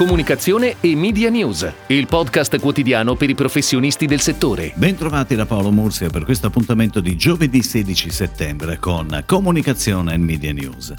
Comunicazione e Media News, il podcast quotidiano per i professionisti del settore. Bentrovati da Paolo Mursia per questo appuntamento di giovedì 16 settembre con Comunicazione e Media News.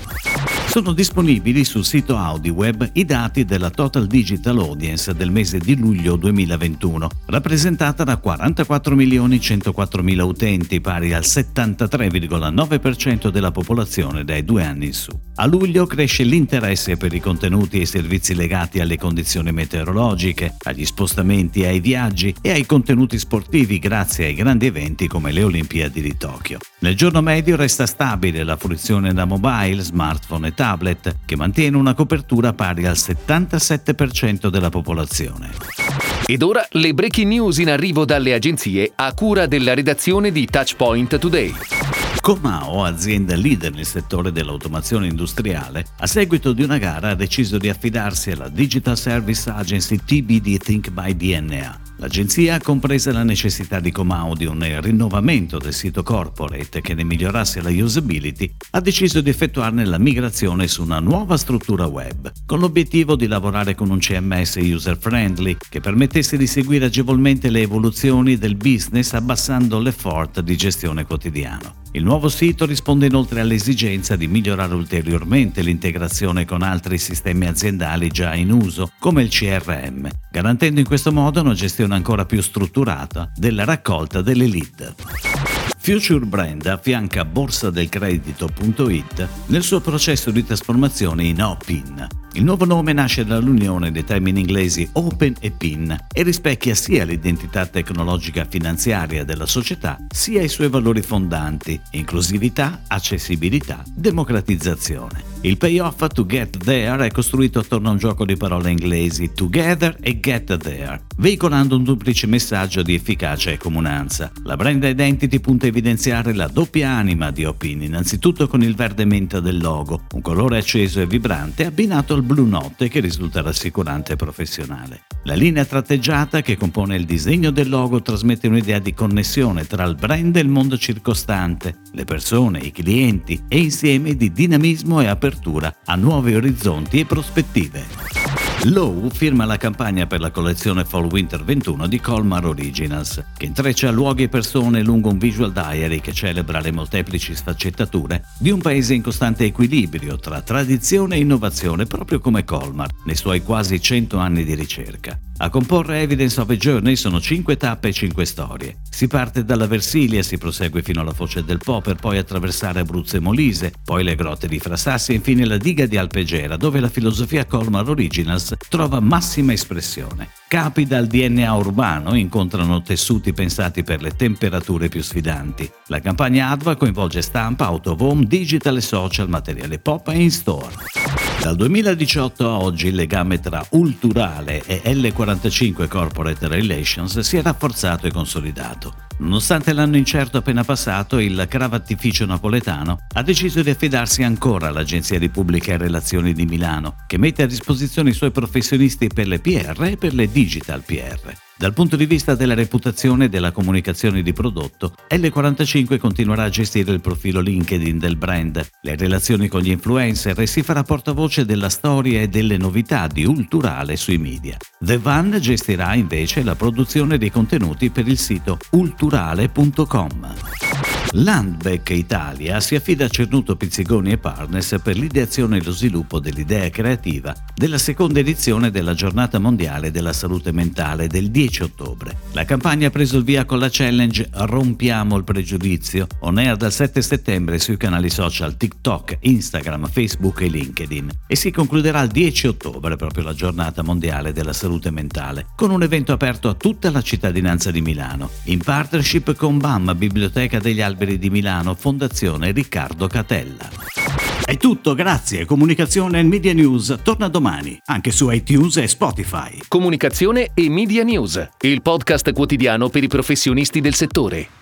Sono disponibili sul sito AudiWeb i dati della Total Digital Audience del mese di luglio 2021, rappresentata da 44 milioni 104 mila utenti, pari al 73,9% della popolazione dai due anni in su. A luglio cresce l'interesse per i contenuti e i servizi legati alle condizioni meteorologiche, agli spostamenti ai viaggi e ai contenuti sportivi grazie ai grandi eventi come le Olimpiadi di Tokyo. Nel giorno medio resta stabile la fruizione da mobile, smartphone e tablet, che mantiene una copertura pari al 77% della popolazione. Ed ora le breaking news in arrivo dalle agenzie a cura della redazione di Touchpoint Today. Comao, azienda leader nel settore dell'automazione industriale, a seguito di una gara ha deciso di affidarsi alla Digital Service Agency TBD Think by DNA. L'agenzia ha compreso la necessità di Comao di un rinnovamento del sito corporate che ne migliorasse la usability, ha deciso di effettuarne la migrazione su una nuova struttura web, con l'obiettivo di lavorare con un CMS user-friendly che permettesse di seguire agevolmente le evoluzioni del business abbassando l'effort di gestione quotidiano. Il nuovo sito risponde inoltre all'esigenza di migliorare ulteriormente l'integrazione con altri sistemi aziendali già in uso, come il CRM, garantendo in questo modo una gestione ancora più strutturata della raccolta delle lead. Future Brand affianca borsadelcredito.it nel suo processo di trasformazione in OPIN, il nuovo nome nasce dall'unione dei termini inglesi Open e PIN e rispecchia sia l'identità tecnologica finanziaria della società sia i suoi valori fondanti, inclusività, accessibilità, democratizzazione. Il payoff to get there è costruito attorno a un gioco di parole inglesi together e get there, veicolando un duplice messaggio di efficacia e comunanza. La brand identity punta a evidenziare la doppia anima di Opin, innanzitutto con il verde menta del logo, un colore acceso e vibrante abbinato al blu notte che risulta rassicurante e professionale. La linea tratteggiata che compone il disegno del logo trasmette un'idea di connessione tra il brand e il mondo circostante, le persone, i clienti e insieme di dinamismo e apertura a nuovi orizzonti e prospettive. Lowe firma la campagna per la collezione Fall Winter 21 di Colmar Originals, che intreccia luoghi e persone lungo un visual diary che celebra le molteplici sfaccettature di un paese in costante equilibrio tra tradizione e innovazione, proprio come Colmar, nei suoi quasi 100 anni di ricerca. A comporre Evidence of a Journey sono cinque tappe e cinque storie. Si parte dalla Versilia, si prosegue fino alla foce del Po per poi attraversare Abruzzo e Molise, poi le grotte di Frasassi e infine la diga di Alpegera, dove la filosofia Colmar Originals trova massima espressione. Capi dal DNA urbano incontrano tessuti pensati per le temperature più sfidanti. La campagna ADVA coinvolge stampa, home, digital e social, materiale pop e in store. Dal 2018 a oggi il legame tra Ulturale e L45 Corporate Relations si è rafforzato e consolidato. Nonostante l'anno incerto appena passato, il cravattificio napoletano ha deciso di affidarsi ancora all'Agenzia di Pubbliche Relazioni di Milano, che mette a disposizione i suoi professionisti per le PR e per le digital PR. Dal punto di vista della reputazione e della comunicazione di prodotto, L45 continuerà a gestire il profilo LinkedIn del brand, le relazioni con gli influencer e si farà portavoce della storia e delle novità di Ulturale sui media. The Van gestirà invece la produzione dei contenuti per il sito ulturale.com. Landbeck Italia si affida a Cernuto Pizzigoni e Partners per l'ideazione e lo sviluppo dell'idea creativa della seconda edizione della Giornata Mondiale della Salute Mentale del 10 ottobre. La campagna ha preso il via con la challenge Rompiamo il pregiudizio, on air dal 7 settembre sui canali social TikTok, Instagram, Facebook e LinkedIn e si concluderà il 10 ottobre, proprio la Giornata Mondiale della Salute Mentale, con un evento aperto a tutta la cittadinanza di Milano, in partnership con BAM, Biblioteca degli Alberi Alberi di Milano, Fondazione Riccardo Catella. È tutto, grazie. Comunicazione e Media News torna domani, anche su iTunes e Spotify. Comunicazione e Media News, il podcast quotidiano per i professionisti del settore.